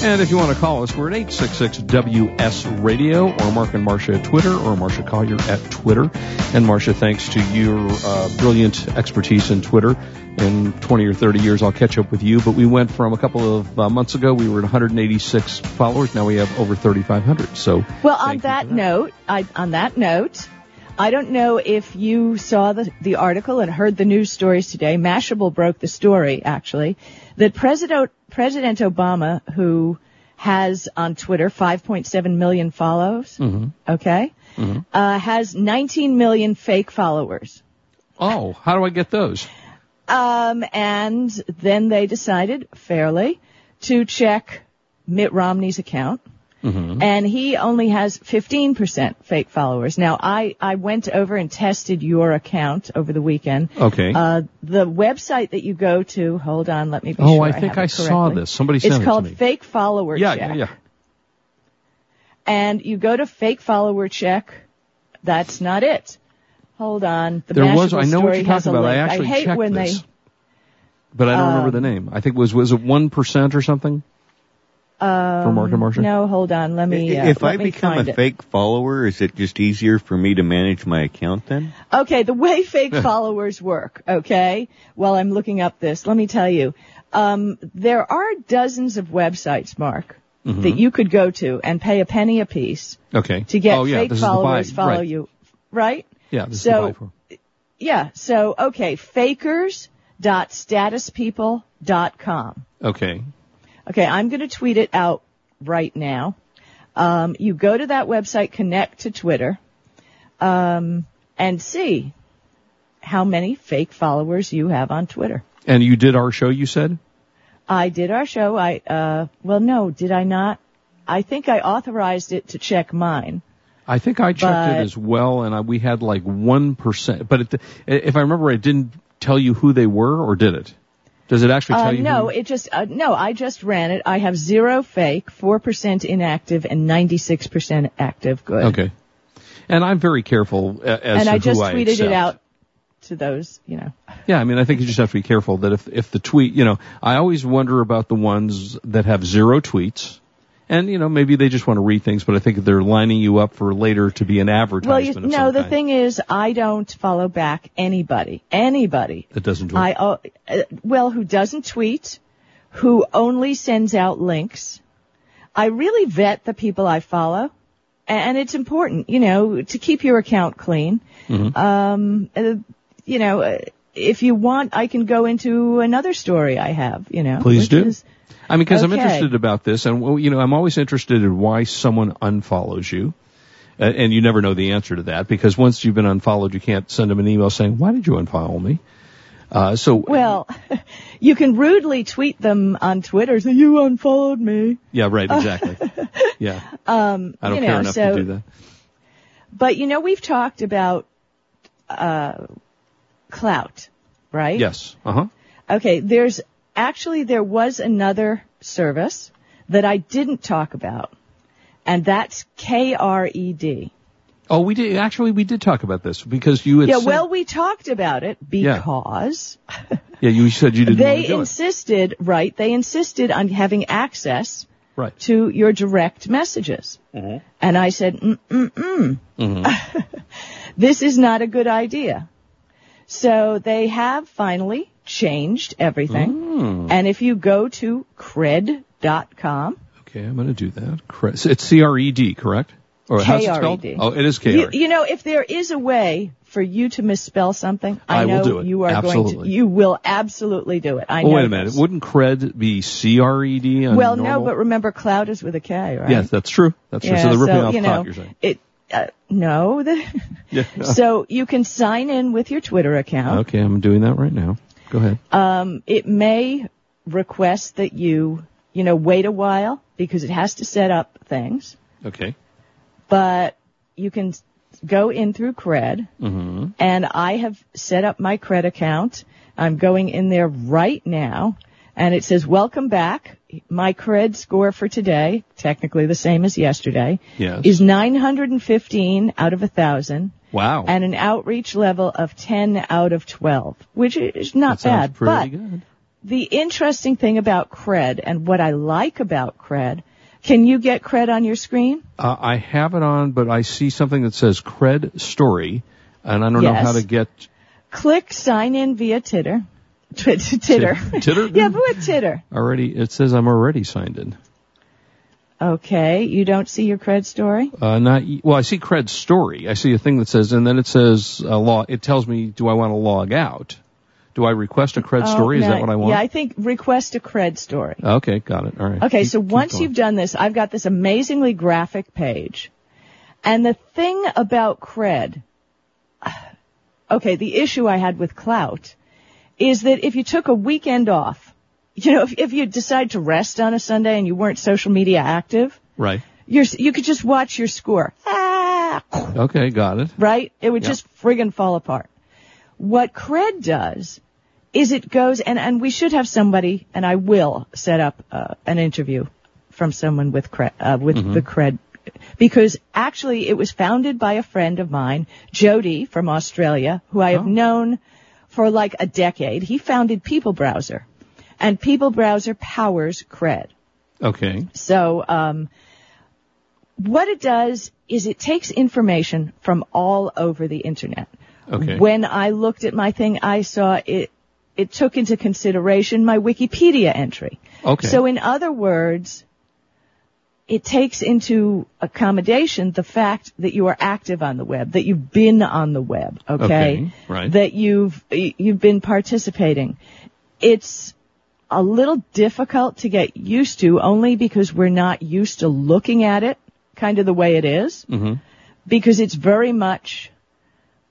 And if you want to call us, we're at 866-WS Radio or Mark and Marsha at Twitter or Marsha Collier at Twitter. And Marsha, thanks to your uh, brilliant expertise in Twitter, in 20 or 30 years I'll catch up with you. But we went from a couple of uh, months ago, we were at 186 followers. Now we have over 3,500. So well, on that, that, note, I, on that note, I don't know if you saw the, the article and heard the news stories today. Mashable broke the story, actually, that President, President Obama, who has on Twitter 5.7 million follows, mm-hmm. okay, mm-hmm. Uh, has 19 million fake followers. Oh, how do I get those? Um, and then they decided, fairly, to check Mitt Romney's account. Mm-hmm. And he only has 15% fake followers. Now, I, I went over and tested your account over the weekend. Okay. Uh, the website that you go to, hold on, let me be oh, sure I I think I, saw this. Somebody sent it's it called to me. Fake Follower yeah, Check. Yeah, yeah, And you go to Fake Follower Check. That's not it. Hold on. The there was, I know what you're talking about. I link. actually hate checked when this. they, but I don't remember the Um, name. I think it was, was it 1% or something? Um, For Mark and Marsha? No, hold on. Let me. Uh, if let I me become find a it. fake follower, is it just easier for me to manage my account then? Okay, the way fake followers work, okay, while I'm looking up this, let me tell you, um, there are dozens of websites, Mark, Mhm. that you could go to and pay a penny a piece Okay. to get oh, yeah, fake this is the followers follow right. you, right? Yeah, this So- is the buy for. Yeah, so, okay, fakers.statuspeople.com. Okay. Okay, I'm going to tweet it out right now. Um, you go to that website, connect to Twitter, um, and see how many fake followers you have on Twitter. And you did our show, you said? I did our show. I uh, well, no, did I not? I think I authorized it to check mine. I think I checked But- it as well, and I, we had like 1%. But it, if I remember, I didn't tell you who they were, or did it? Does it actually tell Uh, you? no, who it just uh, no. I just ran it. I have zero fake, four percent inactive, and ninety six percent active. Good. Okay. And I'm very careful a- as and to I just who I tweeted accept. it out to those. You know. Yeah, I mean, I think you just have to be careful that if if the tweet, you know, I always wonder about the ones that have zero tweets, and you know, maybe they just want to read things, but I think they're lining you up for later to be an advertisement. Well, you, no, the kind. thing is, I don't follow back anybody, anybody. that doesn't. tweet. I, uh, well, who doesn't tweet, who only sends out links. I really vet the people I follow, and it's important, you know, to keep your account clean. Mhm. Um, uh, you know, uh, if you want, I can go into another story I have, you know. Please do. is- I mean, because I'm interested about this, and well, you know, I'm always interested in why someone unfollows you, uh, and you never know the answer to that because once you've been unfollowed, you can't send them an email saying, "Why did you unfollow me?" Uh, so, well, you can rudely tweet them on Twitter, So you unfollowed me. yeah, right, exactly, yeah. Um, I don't you care know, enough so, to do that. But you know, we've talked about uh, Klout, right? Yes, uh huh. Okay, there's actually there was another service that I didn't talk about, and that's KRED. Oh, we did actually. We did talk about this because you had Yeah, said, well, we talked about it because yeah, you said you didn't want they to do insisted, right? They insisted on having access right? to your direct messages, and I said, mm mm mm. hmm this is not a good idea. So they have finally changed everything. Mm. And if you go to kred.com, Okay, I'm going to do that. Cre- It's C R E D, correct? Or how's it spelled? Oh, it is K you, R. E you know, if there is a way for you to misspell something, I, I will know do it. you are going to, you will absolutely do it. I Oh, know wait a minute. this. Wouldn't cred be C R E D Well, normal? no, but remember Klout is with a K, right? Yes, that's true. That's true. Yeah, so they're ripping off you Klout, know, you're saying. It, uh, no. The, Yeah. so you can sign in with your Twitter account. okay, I'm doing that right now. Go ahead. Um, it may request that you, you know, wait a while because it has to set up things, Okay. but you can go in through Kred Mm-hmm. and I have set up my Kred account. I'm going in there right now And it says, welcome back. My Kred score for today, technically the same as yesterday, Yes. is 915 out of a thousand wow. and an outreach level of 10 out of 12, which is not that bad. But good. the interesting thing about Kred and what I like about Kred, can you get Kred on your screen? Uh, I have it on, but I see something that says Kred story, and I don't know how to get Click sign in via Titter. Twi- Titter. Titter? yeah, but with Titter. already. It says I'm already signed in. Okay, you don't see your Kred story? Uh, not well. I see Kred story. I see a thing that says, and then it says uh, log. It tells me, do I want to log out? Do I request a Kred Oh, story? Is no. that what I want? Yeah, I think request a Kred story. Okay, got it. All right. Okay, Keep- so keep once going. you've done this, I've got this amazingly graphic page. And the thing about Kred, okay, the issue I had with Klout is that if you took a weekend off, you know, if, if you decide to rest on a Sunday and you weren't social media active, right. you're, you could just watch your score. Ah, Okay, got it. right? It would Yeah. just friggin' fall apart. What Kred does is it goes, and, and we should have somebody, and I will set up uh, an interview from someone with Kred, uh, with the Kred, because actually it was founded by a friend of mine, Jodee from Australia, who I have Oh. known for like a decade. He founded PeopleBrowsr, and PeopleBrowsr powers Kred. Okay. So, um, what it does is it takes information from all over the internet. Okay. When I looked at my thing, I saw it, it took into consideration my Wikipedia entry. Okay. So in other words, it takes into accommodation the fact that you are active on the web, that you've been on the web, okay? Okay, right. That you've, you've been participating. It's a little difficult to get used to only because we're not used to looking at it kind of the way it is. hmm Because it's very much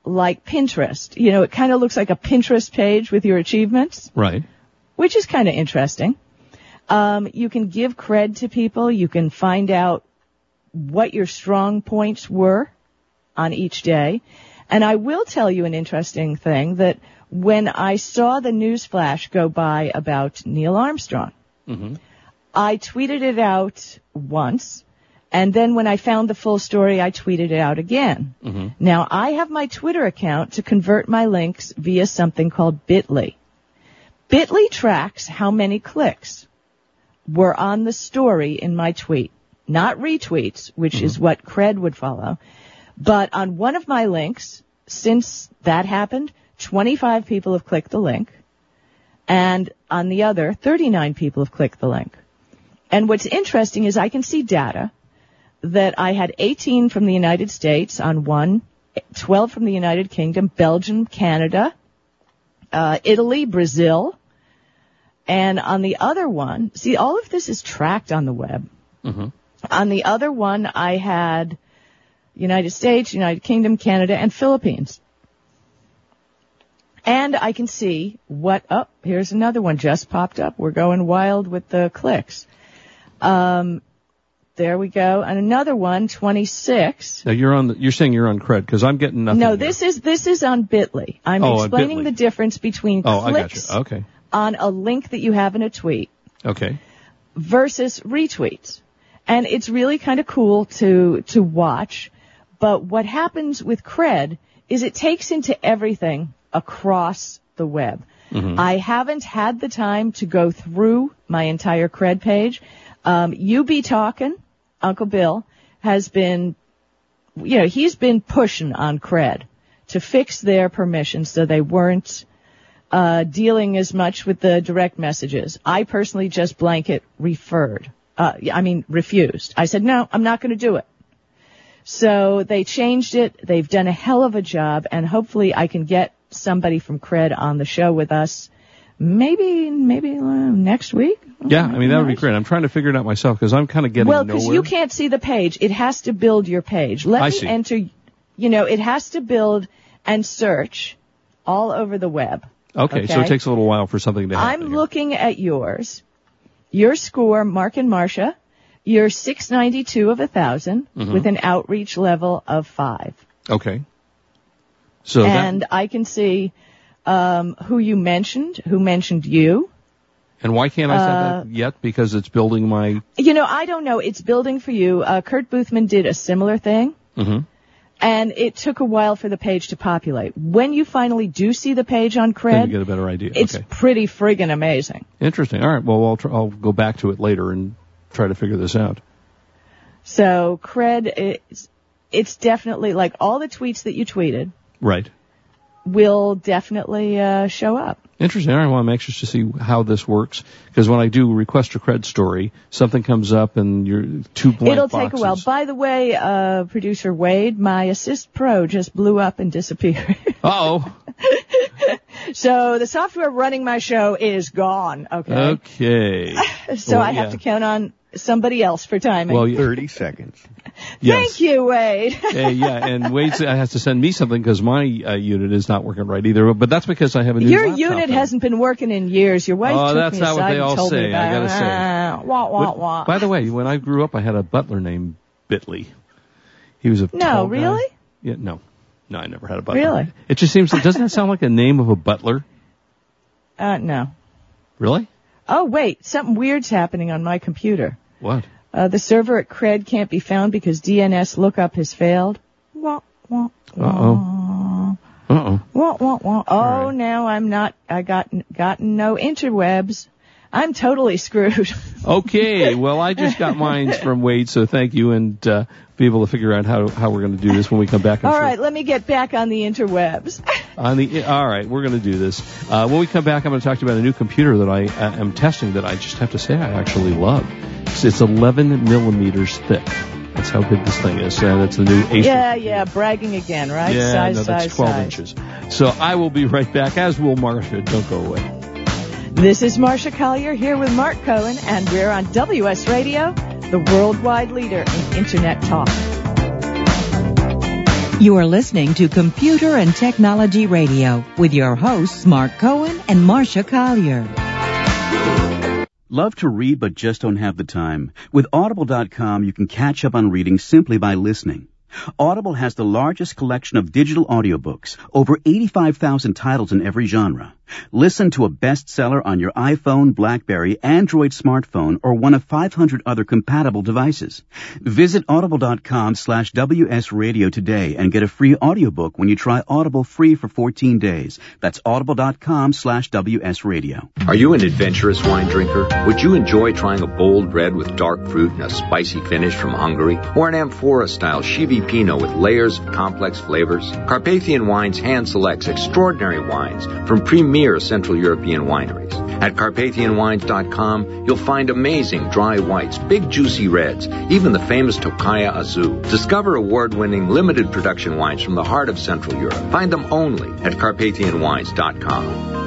like Pinterest. You know, it kind of looks like a Pinterest page with your achievements Right. which is kind of interesting. Um, you can give cred to people. You can find out what your strong points were on each day. And I will tell you an interesting thing that when I saw the news flash go by about Neil Armstrong, I tweeted it out once. And then when I found the full story, I tweeted it out again. Now I have my Twitter account to convert my links via something called Bitly. Bitly tracks how many clicks were on the story in my tweet. Not retweets, which is what Kred would follow. But on one of my links, since that happened, 25 people have clicked the link. And on the other, 39 people have clicked the link. And what's interesting is I can see data that I had 18 from the United States on one, 12 from the United Kingdom, Belgium, Canada, uh, Italy, Brazil, and on the other one, see, all of this is tracked on the web. On the other one, I had United States, United Kingdom, Canada, and Philippines. And I can see what, oh, here's another one just popped up. We're going wild with the clicks. Um, there we go. And another one, 26. Now you're on. The, you're saying you're on Kred because I'm getting nothing. No, this is, this is on Bitly. I'm Oh, explaining Bitly. the difference between Oh, I got you. clicks Okay. On a link that you have in a tweet Okay. versus retweets. And it's really kind of cool to, to watch. But what happens with Kred is it takes into everything across the web. I haven't had the time to go through my entire Kred page. Um, you be talking, Uncle Bill has been, you know, he's been pushing on Kred to fix their permissions so they weren't uh, dealing as much with the direct messages. I personally just blanket referred. Uh, I mean, refused. I said, no, I'm not going to do it. So they changed it. They've done a hell of a job and hopefully I can get somebody from Kred on the show with us. Maybe, maybe uh, next week. Yeah, I mean that would be great. I'm trying to figure it out myself because I'm kind of getting Well, because you can't see the page. It has to build your page. Let I me see. enter, you know, it has to build and search all over the web. Okay, so it takes a little while for something to happen. I'm here. looking at yours. Your score, Mark and Marsha, you're 692 of a 1000 Mm-hmm. with an outreach level of five. Okay. So and that, I can see um, who you mentioned, who mentioned you. And why can't I Uh, send that yet? Because it's building my. You know, I don't know. It's building for you. Uh, Kurt Boothman did a similar thing. Mhm. And it took a while for the page to populate. When you finally do see the page on Kred, Then you get a better idea. it's okay. pretty friggin' amazing. Interesting. All right. Well, I'll, tr- I'll go back to it later and try to figure this out. So Kred, it's, it's definitely like all the tweets that you tweeted Right. Will definitely uh, show up. Interesting. All right. Well, I'm anxious to see how this works because when I do request a Kred story, something comes up and you're two blank It'll boxes. take a while. By the way, uh, producer Wade, my Assist Pro just blew up and disappeared. oh. so the software running my show is gone. Okay. Okay. so Well, I have yeah. to count on somebody else for timing. Well, 30 seconds. Yes. Thank you, Wade. Hey, yeah, and Wade has to send me something because my uh, unit is not working right either. But that's because I have a new Your unit now. hasn't been working in years. Your wife Oh, took me not what aside they and all told me say, I about gotta say. Ah, wah, wah, wah. By the way, when I grew up, I had a butler named Bitley. He was a No, tall guy. really? Yeah, no, no, I never had a butler. Really? It just seems. Doesn't that sound like a name of a butler? Uh, no. Really? Oh, wait. Something weird's happening on my computer. What? Uh, the server at Kred can't be found because DNS lookup has failed. Wah, wah, Uh oh. Uh oh. wah, wah, wah. Oh, right. now I'm not, I got, gotten no interwebs. I'm totally screwed. Okay. Well, I just got mine from Wade, so thank you, and uh, be able to figure out how how we're going to do this when we come back. I'm All sure. right, let me get back on the interwebs. On the all right, we're going to do this. Uh, when we come back, I'm going to talk to you about a new computer that I uh, am testing that I just have to say I actually love. It's, it's 11 millimeters thick. That's how big this thing is, and it's the new Acer. yeah, yeah, bragging again, right? Yeah, size, no, that's size, 12 size. inches. So I will be right back, as will Marsha. Don't go away. This is Marsha Collier here with Mark Cohen, and we're on WS Radio, the worldwide leader in Internet talk. You are listening to Computer and Technology Radio with your hosts Mark Cohen and Marsha Collier. Love to read but just don't have the time? With Audible.com, you can catch up on reading simply by listening. Audible has the largest collection of digital audiobooks, over 85,000 titles in every genre. Listen to a bestseller on your iPhone, Blackberry, Android smartphone, or one of 500 other compatible devices. Visit audible.com slash wsradio today and get a free audiobook when you try Audible free for 14 days. That's audible.com slash wsradio. Are you an adventurous wine drinker? Would you enjoy trying a bold red with dark fruit and a spicy finish from Hungary? Or an amphora-style Chivi Pinot with layers of complex flavors? Carpathian Wines hand selects extraordinary wines from premier Central European wineries. At CarpathianWines.com, you'll find amazing dry whites, big juicy reds, even the famous Tokaji Aszú. Discover award-winning limited production wines from the heart of Central Europe. Find them only at CarpathianWines.com.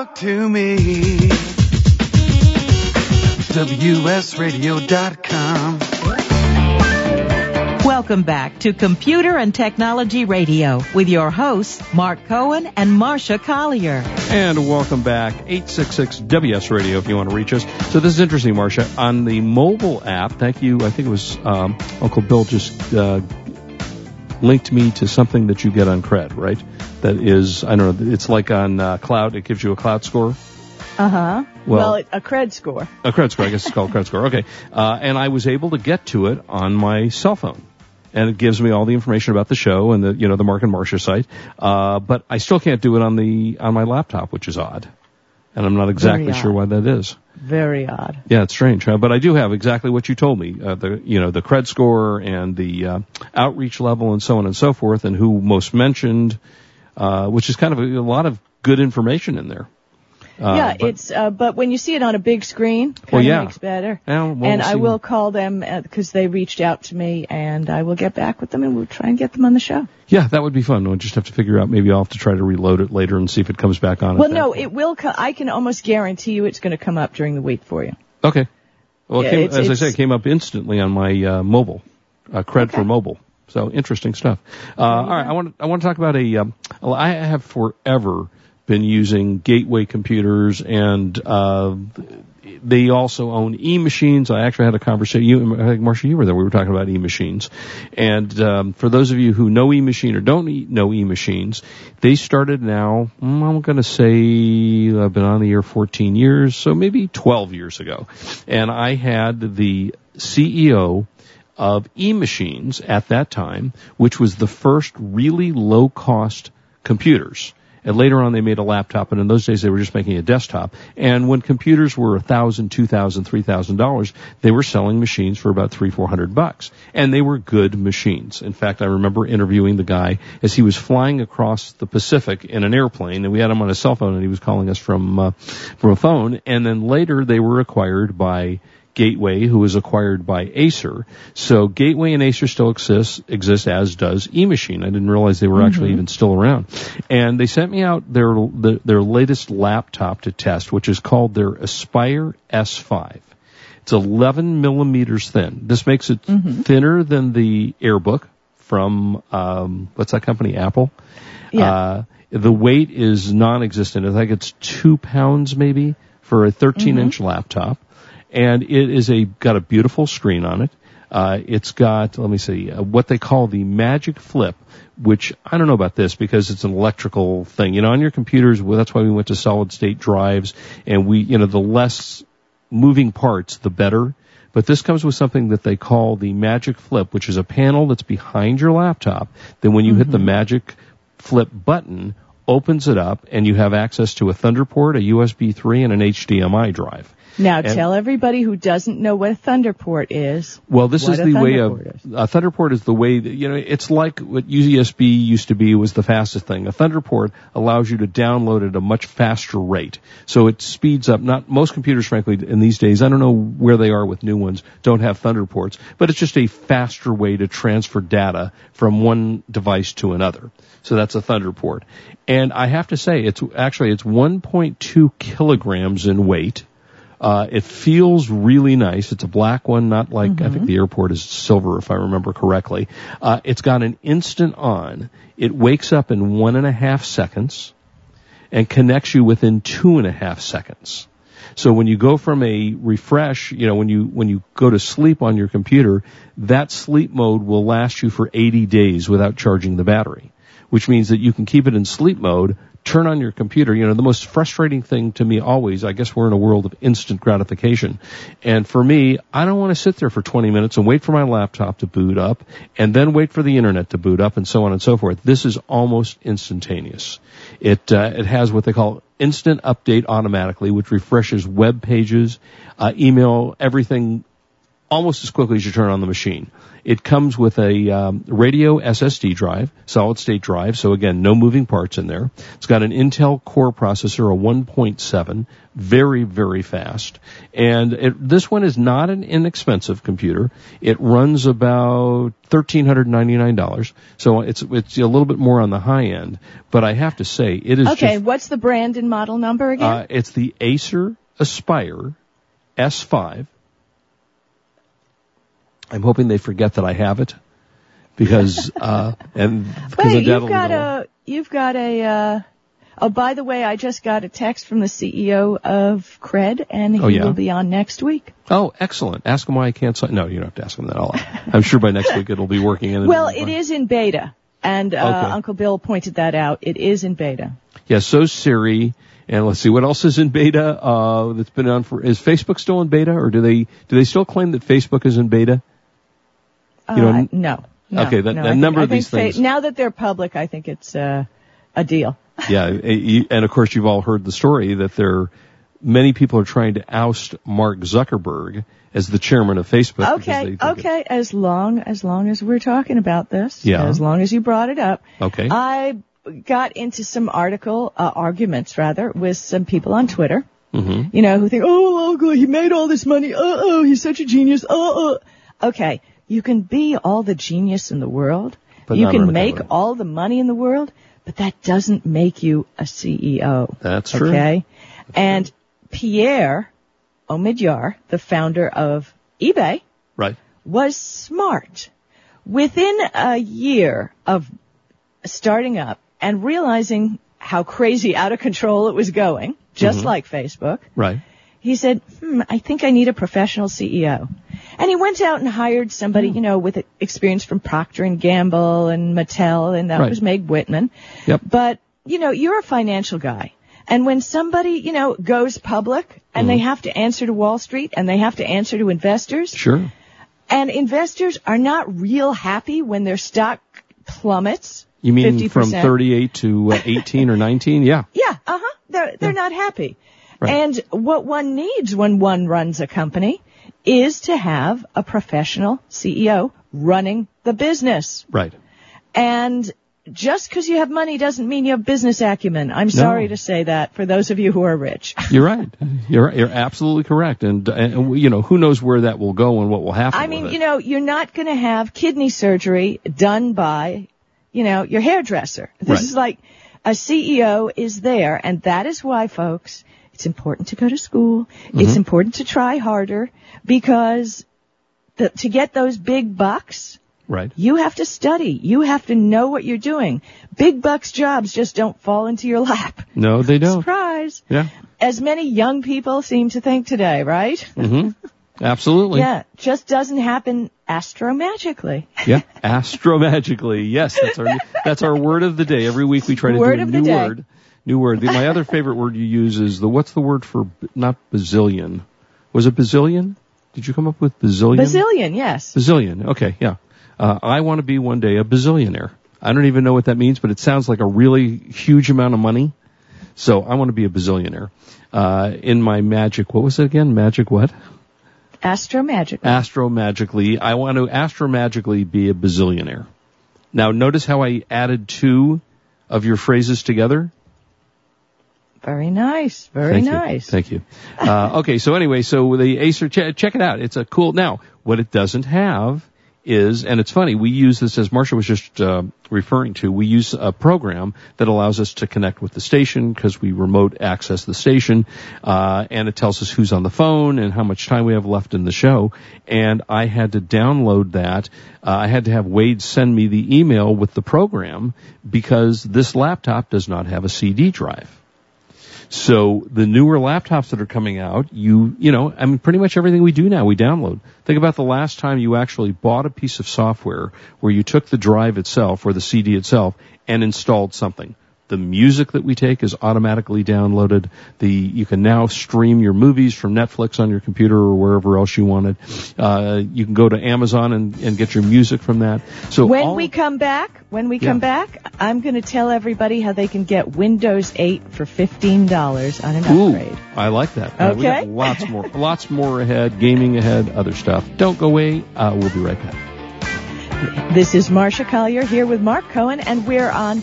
Talk to me. WSRadio.com. Welcome back to Computer and Technology Radio with your hosts, Mark Cohen and Marsha Collier. And welcome back, 866-WS Radio if you want to reach us. So this is interesting, Marsha. On the mobile app, thank you, I think it was um, Uncle Bill just uh, linked me to something that you get on Kred, right? That is, I don't know, it's like on uh, Klout, it gives you a Klout score. Uh huh. Well- Well, a Kred score. A Kred score, I guess it's called Kred score. Okay. Uh, and I was able to get to it on my cell phone. And it gives me all the information about the show and the, you know, the Mark and Marsha site. Uh, but I still can't do it on the, on my laptop, which is odd. And I'm not exactly sure why that is. Very odd. Yeah, it's strange. Uh, but I do have exactly what you told me. Uh, the, you know, the Kred score and the, uh, outreach level and so on and so forth and who most mentioned, uh, which is kind of a, a lot of good information in there. Uh, yeah, but- it's uh, but when you see it on a big screen, kind Well, yeah. makes better. Yeah, well, and we'll I will call them because they reached out to me, and I will get back with them, and we'll try and get them on the show. Yeah, that would be fun. We'll just have to figure out. Maybe I'll have to try to reload it later and see if it comes back on. Well, no, point. it will. Co- I can almost guarantee you it's going to come up during the week for you. Okay. Well, it Yeah, came, it's- as I it's- say, it came up instantly on my uh, mobile, uh, Kred Okay. for mobile. So interesting stuff. Uh, all right, I want to I want to talk about a. Um, I have forever been using Gateway computers, and uh, they also own e-machines. I actually had a conversation. You, I think Marsha, you were there. We were talking about e-machines, and um, for those of you who know e-machine or don't e- know e-machines, they started now. mm, I'm going to say I've been on the air 14 years, so maybe 12 years ago, and I had the CEO of e-machines at that time, which was the first really low cost computers. And later on they made a laptop, and in those days they were just making a desktop. And when computers were a thousand, two thousand, three thousand dollars, they were selling machines for about three, four hundred bucks. And they were good machines. In fact, I remember interviewing the guy as he was flying across the Pacific in an airplane, and we had him on a cell phone, and he was calling us from uh, from a phone. And then later they were acquired by Gateway, who was acquired by Acer. So Gateway and Acer still exist, exist as does eMachine. I didn't realize they were actually even still around. And they sent me out their, the, their latest laptop to test, which is called their Aspire S5. It's 11 millimeters thin. This makes it thinner than the AirBook from, um, what's that company? Apple? Yeah. Uh, the weight is non-existent. I think it's two pounds maybe for a 13 inch laptop. And it is a, got a beautiful screen on it. Uh, it's got, let me see, uh, what they call the Magic Flip, which I don't know about this because it's an electrical thing. You know, on your computers, well, that's why we went to solid state drives and we, you know, the less moving parts, the better. But this comes with something that they call the Magic Flip, which is a panel that's behind your laptop. Then when you hit the Magic Flip button, opens it up and you have access to a Thunderport, a USB 3, and an HDMI drive. Now And- tell everybody who doesn't know what a Thunderport is. Well, this is the way of is. a Thunderport is the way that you know it's like what USB used to be was the fastest thing. A Thunderport allows you to download at a much faster rate, so it speeds up. Not most computers, frankly, in these days, I don't know where they are with new ones, don't have Thunderports, but it's just a faster way to transfer data from one device to another. So that's a Thunderport, and I have to say, it's actually it's 1.2 kilograms in weight. Uh, it feels really nice. It's a black one, not like I think the airport is silver, if I remember correctly. Uh, it's got an instant on. It wakes up in one and a half seconds and connects you within two and a half seconds. So when you go from a refresh, you know, when you, when you go to sleep on your computer, that sleep mode will last you for 80 days without charging the battery. Which means that you can keep it in sleep mode, turn on your computer. You know, the most frustrating thing to me always, I guess we're in a world of instant gratification. And for me, I don't want to sit there for 20 minutes and wait for my laptop to boot up and then wait for the internet to boot up and so on and so forth. This is almost instantaneous. It, uh, it has what they call instant update automatically, which refreshes web pages, uh, email, everything almost as quickly as you turn on the machine. It comes with a um, radio SSD drive, solid state drive, so again, no moving parts in there. It's got an Intel Core processor, a 1.7, very, very fast. And it, this one is not an inexpensive computer. It runs about $1,399, so it's, it's a little bit more on the high end. But I have to say, it is Okay, just, what's the brand and model number again? uh, it's the Acer Aspire S5. I'm hoping they forget that I have it because uh and because Wait, you've got a you've got a uh Oh, by the way, I just got a text from the CEO of Kred, and he Oh, yeah? will be on next week. Oh, excellent. Ask him why I can't sign. No, you don't have to ask him that. I'll, I'm sure by next week it'll be working. And Well, it is in beta, and uh, Okay. Uncle Bill pointed that out. It is in beta. Yeah, so Siri. And let's see what else is in beta. Uh, that's been on for. Is Facebook still in beta, or do they do they still claim that Facebook is in beta? Uh, You know, no, no. okay, that- no, a number I of these think things- now that they're public, I think it's uh, a deal. yeah, eh, and of course you've all heard the story that there, many people are trying to oust Mark Zuckerberg as the chairman of Facebook. because Okay, it- okay. As long as long as we're talking about this, Yeah. As long as you brought it up, Okay. I got into some article uh, arguments rather with some people on Twitter. Mhm. You know who think, oh, Uncle, he made all this money. Uh oh, he's such a genius. Uh oh. Okay, you can be all the genius in the world. But you can make all the money in the world, but that doesn't make you a CEO. That's true. Okay. And Pierre Omidyar, the founder of eBay, Right. was smart. Within a year of starting up and realizing how crazy out of control it was going, just Mhm. like Facebook, Right. He said, hmm, I think I need a professional CEO. And he went out and hired somebody, Hmm. you know, with experience from Procter and Gamble and Mattel, and that Right. was Meg Whitman. Yep. But, you know, you're a financial guy. And when somebody, you know, goes public and they Mm-hmm. have to answer to Wall Street and they have to answer to investors, Sure. and investors are not real happy when their stock plummets. You mean 50%. from 38 to uh, 18 or 19? Yeah. Yeah, uh huh. They're they're not happy. Right. And what one needs when one runs a company is to have a professional CEO running the business. Right. And just because you have money doesn't mean you have business acumen. I'm sorry to say that for those of you who are rich. You're right. You're you're absolutely correct. And, and you know who knows where that will go and what will happen. I mean, you know, you're not going to have kidney surgery done by, you know, your hairdresser. This Right. is like a CEO is there, and that is why, folks, it's important to go to school. Mm-hmm. It's important to try harder because the, to get those big bucks, Right. you have to study. You have to know what you're doing. Big bucks jobs just don't fall into your lap. No, they don't. Surprise. Yeah. As many young people seem to think today, right? hmm Absolutely. Yeah, just doesn't happen astromagically. Yeah. Astromagically. Yes, that's our that's our word of the day. Every week we try to Word do a of the new day. word. New word. My other favorite word you use is the what's the word for not bazillion? Was it bazillion? Did you come up with bazillion? Bazillion, yes. Bazillion. Okay, yeah. Uh, I want to be one day a bazillionaire. I don't even know what that means, but it sounds like a really huge amount of money. So I want to be a bazillionaire. Uh, in my magic, what was it again? Magic what? Astromagically. Astromagically. I want to astromagically be a bazillionaire. Now notice how I added two of your phrases together? Very nice. Very Thank you. nice. Thank you. Uh, okay, so anyway, so the Acer, ch- check it out. It's a cool. Now, what it doesn't have is, and it's funny, we use this as Marsha was just uh, referring to. We use a program that allows us to connect with the station because we remote access the station, uh, and it tells us who's on the phone and how much time we have left in the show. And I had to download that. Uh, I had to have Wade send me the email with the program because this laptop does not have a CD drive. So the newer laptops that are coming out, you, you know, I mean, pretty much everything we do now, we download. Think about the last time you actually bought a piece of software where you took the drive itself or the CD itself and installed something. The music that we take is automatically downloaded. The you can now stream your movies from Netflix on your computer or wherever else you wanted. Uh, you can go to Amazon and, and get your music from that. So when we come back, when we come back, I'm going to tell everybody how they can get Windows 8 for $15 on an Ooh, upgrade. I like that. Uh, Okay. lots more, lots more ahead, gaming ahead, other stuff. Don't go away. Uh, we'll be right back. This is Marsha Collier here with Mark Cohen, and we're on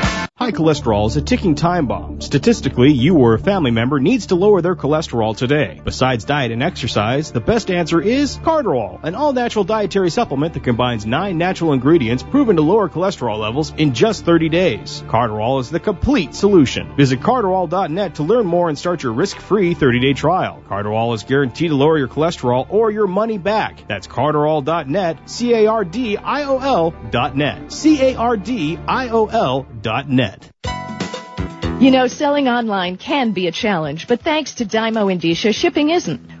High cholesterol is a ticking time bomb. Statistically, you or a family member needs to lower their cholesterol today. Besides diet and exercise, the best answer is Cardiol, an all-natural dietary supplement that combines nine natural ingredients proven to lower cholesterol levels in just 30 days. Cardiol is the complete solution. Visit cardiol.net to learn more and start your risk-free 30-day trial. Cardiol is guaranteed to lower your cholesterol or your money back. That's cardiol.net, C-A-R-D-I-O-L dot net, C-A-R-D-I-O-L You know, selling online can be a challenge, but thanks to Dymo Endicia, shipping isn't.